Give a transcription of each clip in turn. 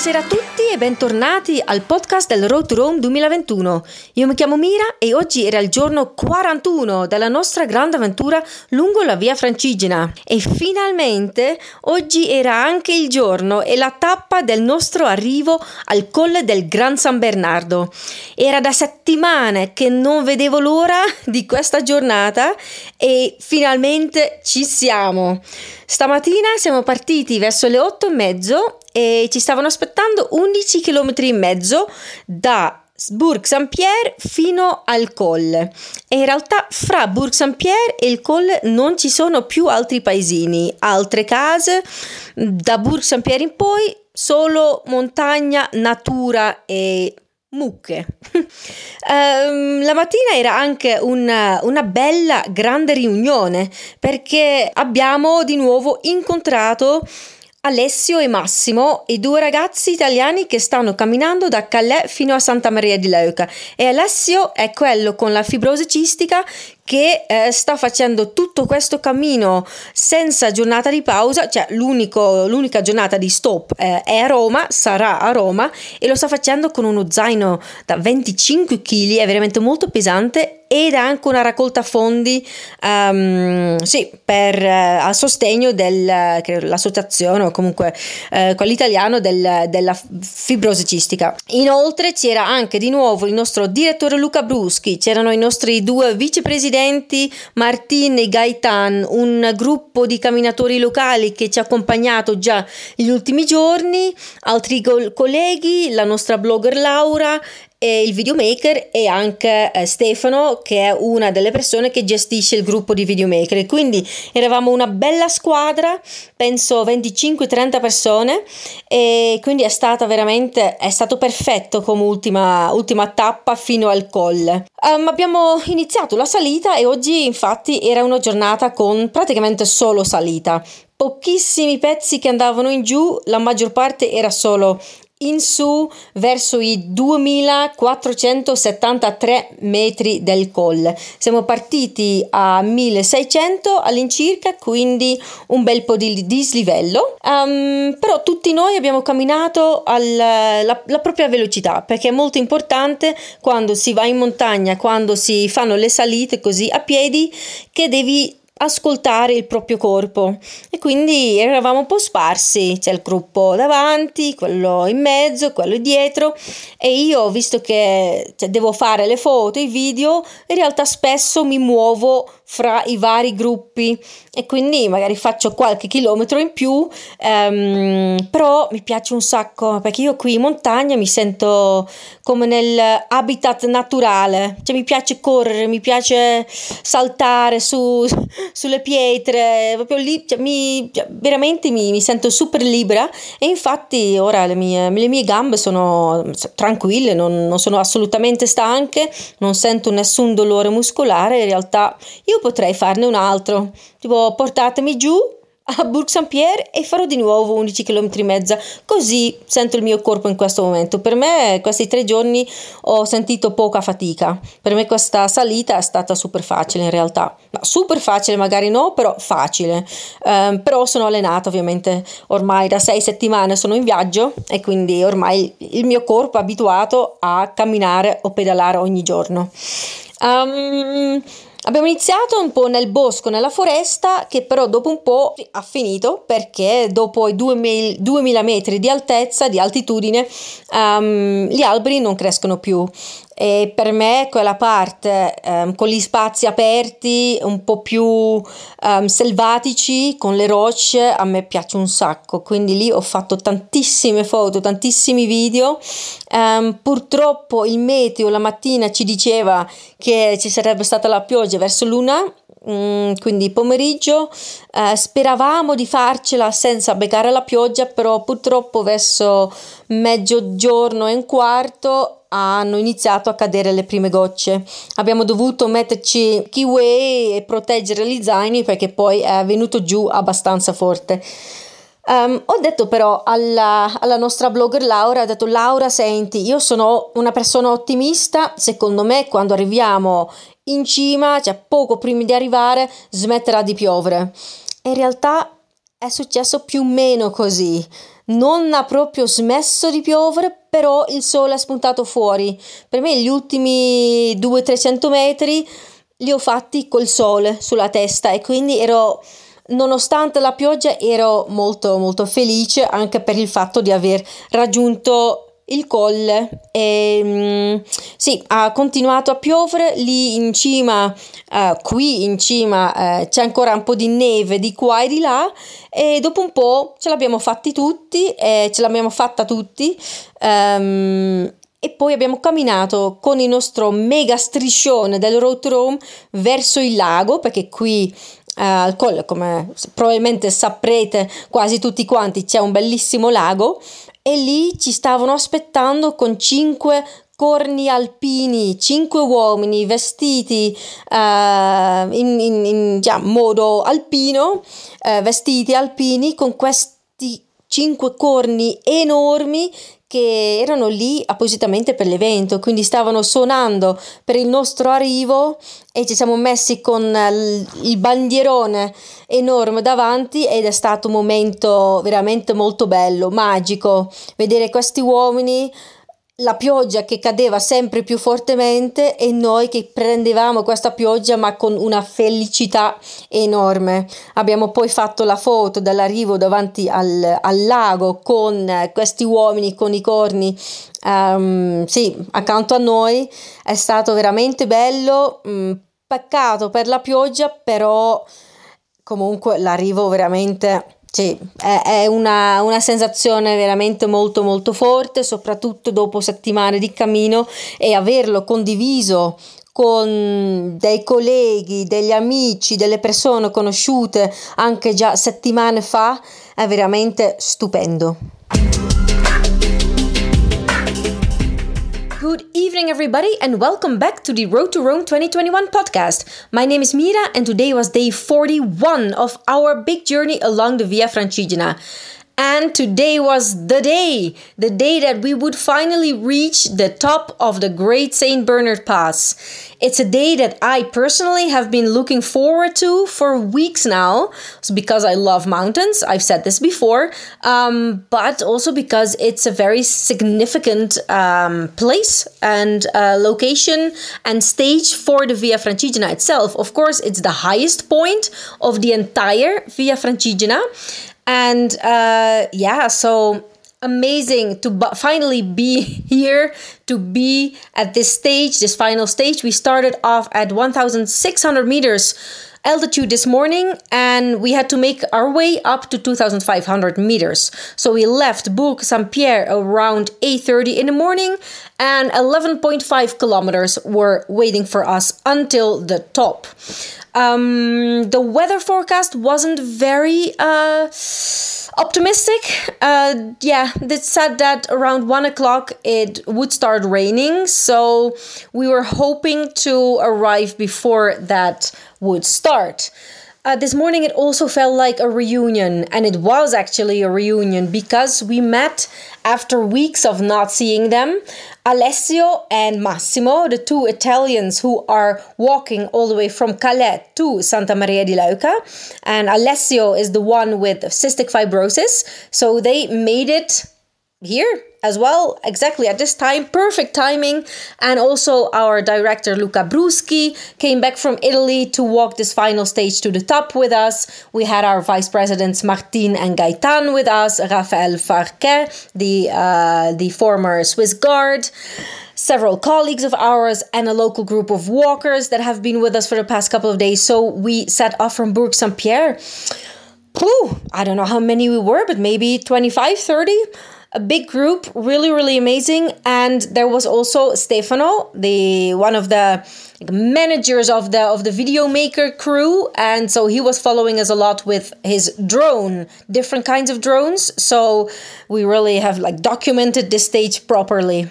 Buonasera a tutti e bentornati al podcast del Road to Rome 2021. Io mi chiamo Mira e oggi era il giorno 41 della nostra grande avventura lungo la via Francigena e finalmente oggi era anche il giorno e la tappa del nostro arrivo al colle del Gran San Bernardo. Era da settimane che non vedevo l'ora di questa giornata e finalmente ci siamo. Stamattina siamo partiti verso le 8 e mezzo e ci stavano aspettando 11 km e mezzo da Bourg Saint-Pierre fino al colle e in realtà fra Bourg Saint-Pierre e il colle non ci sono più altri paesini, altre case, da Bourg Saint-Pierre in poi solo montagna, natura e mucche. um, la mattina era anche una, una, bella grande riunione perché abbiamo di nuovo incontrato Alessio e Massimo, i due ragazzi italiani che stanno camminando da Calais fino a Santa Maria di Leuca. E Alessio è quello con la fibrosi cistica che eh, sta facendo tutto questo cammino senza giornata di pausa, cioè l'unica giornata di stop eh, è a Roma, sarà a Roma e lo sta facendo con uno zaino da 25 kg, è veramente molto pesante ed anche una raccolta fondi um, sì, per, uh, a sostegno dell'associazione o comunque uh, quello italiano del, della fibrosi cistica. Inoltre c'era anche di nuovo il nostro direttore Luca Bruschi, c'erano i nostri due vicepresidenti presidenti Martin e Gaetan, un gruppo di camminatori locali che ci ha accompagnato già negli ultimi giorni, altri colleghi, la nostra blogger Laura e il videomaker e anche eh, Stefano che è una delle persone che gestisce il gruppo di videomaker. Quindi eravamo una bella squadra penso 25-30 persone e quindi è stata veramente è stato perfetto come ultima, ultima tappa fino al colle um, abbiamo iniziato la salita e oggi infatti era una giornata con praticamente solo salita. Pochissimi pezzi che andavano in giù, la maggior parte era solo in su verso i 2473 metri del colle. Siamo partiti a 1600 all'incirca, quindi un bel po' di dislivello, um, però tutti noi abbiamo camminato alla propria velocità perché è molto importante quando si va in montagna, quando si fanno le salite così a piedi, che devi ascoltare il proprio corpo. E quindi eravamo un po' sparsi, c'è il gruppo davanti, quello in mezzo, quello dietro e io visto che cioè, devo fare le foto, i video, in realtà spesso mi muovo fra i vari gruppi. E quindi magari faccio qualche chilometro in più, um, però mi piace un sacco perché io qui in montagna mi sento come nel habitat naturale, cioè mi piace correre, mi piace saltare su, sulle pietre, proprio lì cioè, mi, cioè, veramente mi, mi, sento super libera. E infatti ora le mie, le mie gambe sono tranquille, non, non sono assolutamente stanche, non sento nessun dolore muscolare, in realtà io io potrei farne un altro, tipo portatemi giù a Bourg Saint-Pierre e farò di nuovo 11 km e mezza, così sento il mio corpo in questo momento. Per me questi tre giorni ho sentito poca fatica, per me questa salita è stata super facile in realtà, no, super facile magari no, però facile, um, però sono allenata ovviamente, ormai da sei settimane sono in viaggio e quindi ormai il mio corpo è abituato a camminare o pedalare ogni giorno. Um, Abbiamo iniziato un po' nel bosco, nella foresta, che però dopo un po' ha finito perché dopo i 2000 metri di altezza, di altitudine, um, gli alberi non crescono più e per me quella parte um, con gli spazi aperti un po' più um, selvatici con le rocce a me piace un sacco. Quindi lì ho fatto tantissime foto tantissimi video. Um, purtroppo il meteo la mattina ci diceva che ci sarebbe stata la pioggia verso l'una mm, quindi pomeriggio eh, speravamo di farcela senza beccare la pioggia però purtroppo verso mezzogiorno e un quarto hanno iniziato a cadere le prime gocce. Abbiamo dovuto metterci kiwi e proteggere gli zaini perché poi è venuto giù abbastanza forte. Um, ho detto però alla, alla, nostra blogger Laura, ho detto Laura senti, io sono una persona ottimista, secondo me quando arriviamo in cima, cioè poco prima di arrivare, smetterà di piovere. in realtà è successo più o meno così non ha proprio smesso di piovere, però il sole è spuntato fuori. Per me gli ultimi 200-300 metri li ho fatti col sole sulla testa e quindi ero nonostante la pioggia ero molto molto felice anche per il fatto di aver raggiunto il colle. E mm, sì ha continuato a piovere lì in cima uh, qui in cima uh, c'è ancora un po' di neve di qua e di là e dopo un po' ce l'abbiamo fatti tutti e ce l'abbiamo fatta tutti um, e poi abbiamo camminato con il nostro mega striscione del road to Rome verso il lago perché qui uh, al colle come probabilmente saprete quasi tutti quanti c'è un bellissimo lago e lì ci stavano aspettando con cinque corni alpini, cinque uomini vestiti uh, in, in, in yeah, modo alpino, uh, vestiti alpini con questi cinque corni enormi che erano lì appositamente per l'evento, quindi stavano suonando per il nostro arrivo e ci siamo messi con il bandierone enorme davanti ed è stato un momento veramente molto bello, magico, vedere questi uomini la pioggia che cadeva sempre più fortemente e noi che prendevamo questa pioggia ma con una felicità enorme. Abbiamo poi fatto la foto dall'arrivo davanti al, al lago con questi uomini con i corni um, sì, accanto a noi. È stato veramente bello. Mm, peccato per la pioggia, però comunque l'arrivo veramente sì, è, una, una, sensazione veramente molto molto forte, soprattutto dopo settimane di cammino e averlo condiviso con dei colleghi, degli amici, delle persone conosciute anche già settimane fa è veramente stupendo. Evening, everybody, and welcome back to the Road to Rome 2021 podcast. My name is Mira, and today was day 41 of our big journey along the Via Francigena. And today was the day, the day that we would finally reach the top of the Great St. Bernard Pass. It's a day that I personally have been looking forward to for weeks now, because I love mountains. I've said this before, um, but also because it's a very significant um, place and uh, location and stage for the Via Francigena itself. Of course, it's the highest point of the entire Via Francigena and uh, yeah, so amazing to finally be here, to be at this stage, this final stage. We started off at 1,600 meters altitude this morning and we had to make our way up to 2500 meters so we left bourg saint-pierre around 8.30 in the morning and 11.5 kilometers were waiting for us until the top um, the weather forecast wasn't very uh, optimistic. Uh, yeah, it said that around one o'clock it would start raining, so we were hoping to arrive before that would start. Uh, this morning it also felt like a reunion, and it was actually a reunion because we met after weeks of not seeing them. Alessio and Massimo, the two Italians who are walking all the way from Calais to Santa Maria di Leuca, and Alessio is the one with cystic fibrosis, so they made it here as well. Exactly at this time perfect timing. And also our director luca bruschi came back from italy to walk this final stage to the top with us. We had our vice presidents martin and Gaetan with us rafael farquet the uh, the former swiss guard several colleagues of ours and a local group of walkers that have been with us for the past couple of days. So we set off from bourg saint-pierre Whew, I don't know how many we were, but maybe 25, 30 a big group, really, really amazing. And there was also Stefano, the one of the managers of the of the video maker crew, and so he was following us a lot with his drone, different kinds of drones. So we really have like documented this stage properly.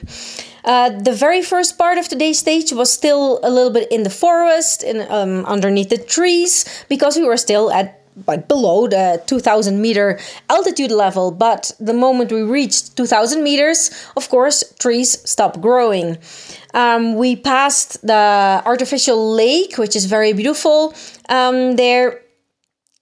Uh, the very first part of today's stage was still a little bit in the forest, in um, underneath the trees, because we were still at like below the 2000 meter altitude level. But the moment we reached 2000 meters of course trees stop growing. Um, we passed the artificial lake which is very beautiful um, there.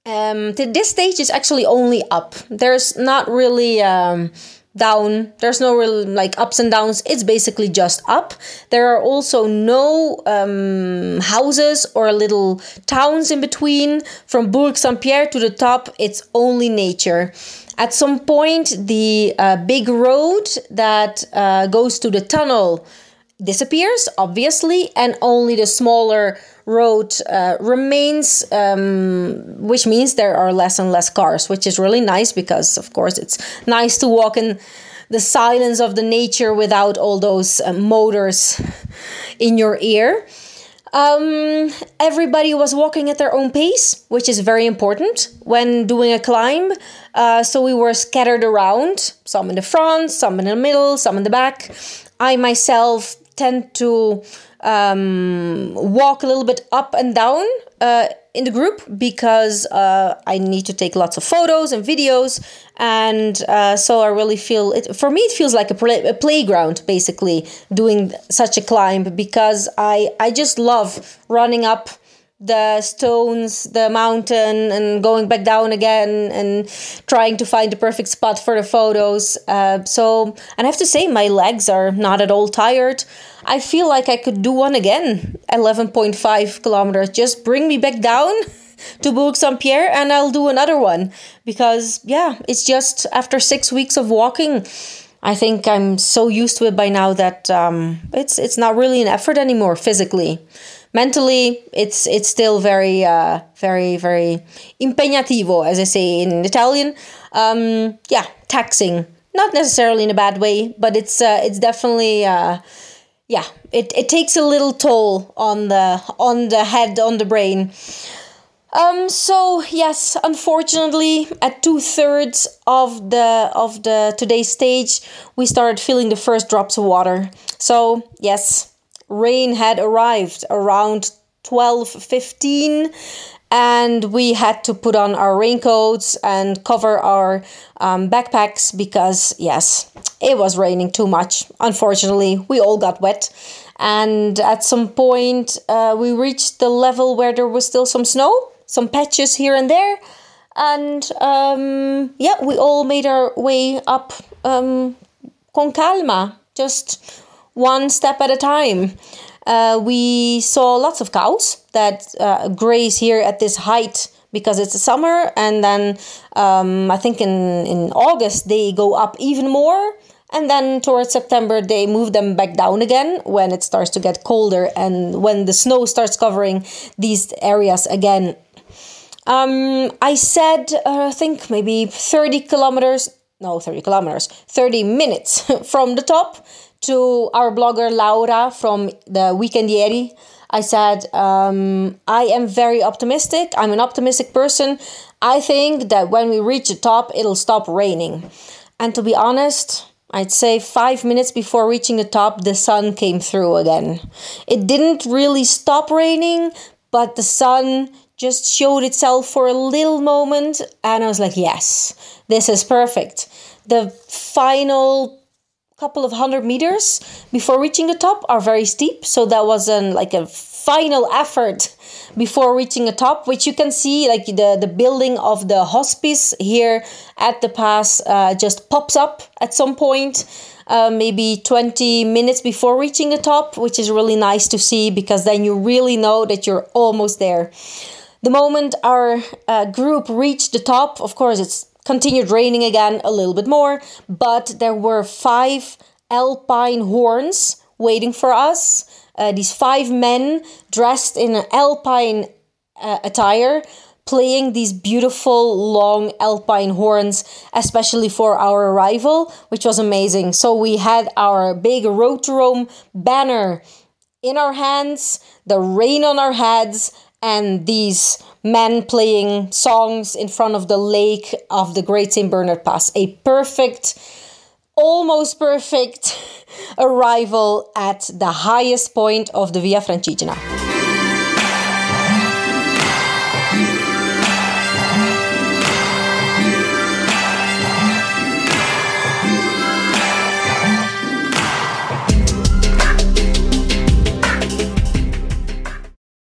Um, this stage is actually only up. There's not really um, down. There's no real like ups and downs. It's basically just up. There are also no um, houses or little towns in between. From Bourg Saint Pierre to the top, it's only nature. At some point, the uh, big road that uh, goes to the tunnel disappears, obviously, and only the smaller road uh, remains, um, which means there are less and less cars, which is really nice because, of course, it's nice to walk in the silence of the nature without all those uh, motors in your ear. Um, everybody was walking at their own pace, which is very important when doing a climb. Uh, so we were scattered around, some in the front, some in the middle, some in the back. I myself tend to um, walk a little bit up and down uh, in the group because uh, I need to take lots of photos and videos, and uh, so I really feel it. For me, it feels like a, play, a playground, basically, doing such a climb because I I just love running up the stones, the mountain, and going back down again and trying to find the perfect spot for the photos. Uh, so, and I have to say, my legs are not at all tired. I feel like I could do one again 11.5 kilometers. Just bring me back down to Bourg Saint Pierre and I'll do another one because, yeah, it's just after six weeks of walking. I think I'm so used to it by now that um, it's it's not really an effort anymore physically. Mentally it's it's still very uh, very very impegnativo as i say in italian. Um, yeah taxing. Not necessarily in a bad way but it's uh, it's definitely uh, yeah it, it takes a little toll on the on the head on the brain um, so yes, unfortunately, at two thirds of the of the today's stage, we started feeling the first drops of water. So yes, rain had arrived around 12:15 and we had to put on our raincoats and cover our um, backpacks because yes it was raining too much unfortunately we all got wet and at some point uh, we reached the level where there was still some snow some patches here and there and um, yeah we all made our way up um, con calma just one step at a time. Uh, we saw lots of cows that uh, graze here at this height because it's summer, and then um, I think in, in August they go up even more, and then towards September they move them back down again when it starts to get colder and when the snow starts covering these areas again. Um, I said, uh, I think maybe 30 kilometers, no, 30 kilometers, 30 minutes from the top to our blogger Laura from the Weekendieri. I said, um, I am very optimistic. I'm an optimistic person. I think that when we reach the top, it'll stop raining. And to be honest, I'd say five minutes before reaching the top, the sun came through again. It didn't really stop raining, but the sun just showed itself for a little moment. And I was like, yes, this is perfect. The final couple of hundred meters before reaching the top are very steep. So that was like a final effort before reaching the top, which you can see like the, the building of the hospice here at the pass uh, just pops up at some point. Uh, maybe 20 minutes before reaching the top, which is really nice to see because then you really know that you're almost there. The moment our uh, group reached the top, of course, it's continued raining again a little bit more, but there were five alpine horns waiting for us. Uh, these five men dressed in alpine uh, attire playing these beautiful long alpine horns, especially for our arrival, which was amazing. So we had our big Road banner in our hands, the rain on our heads, and these men playing songs in front of the lake of the Great St. Bernard Pass. A perfect, almost perfect arrival at the highest point of the Via Francigena.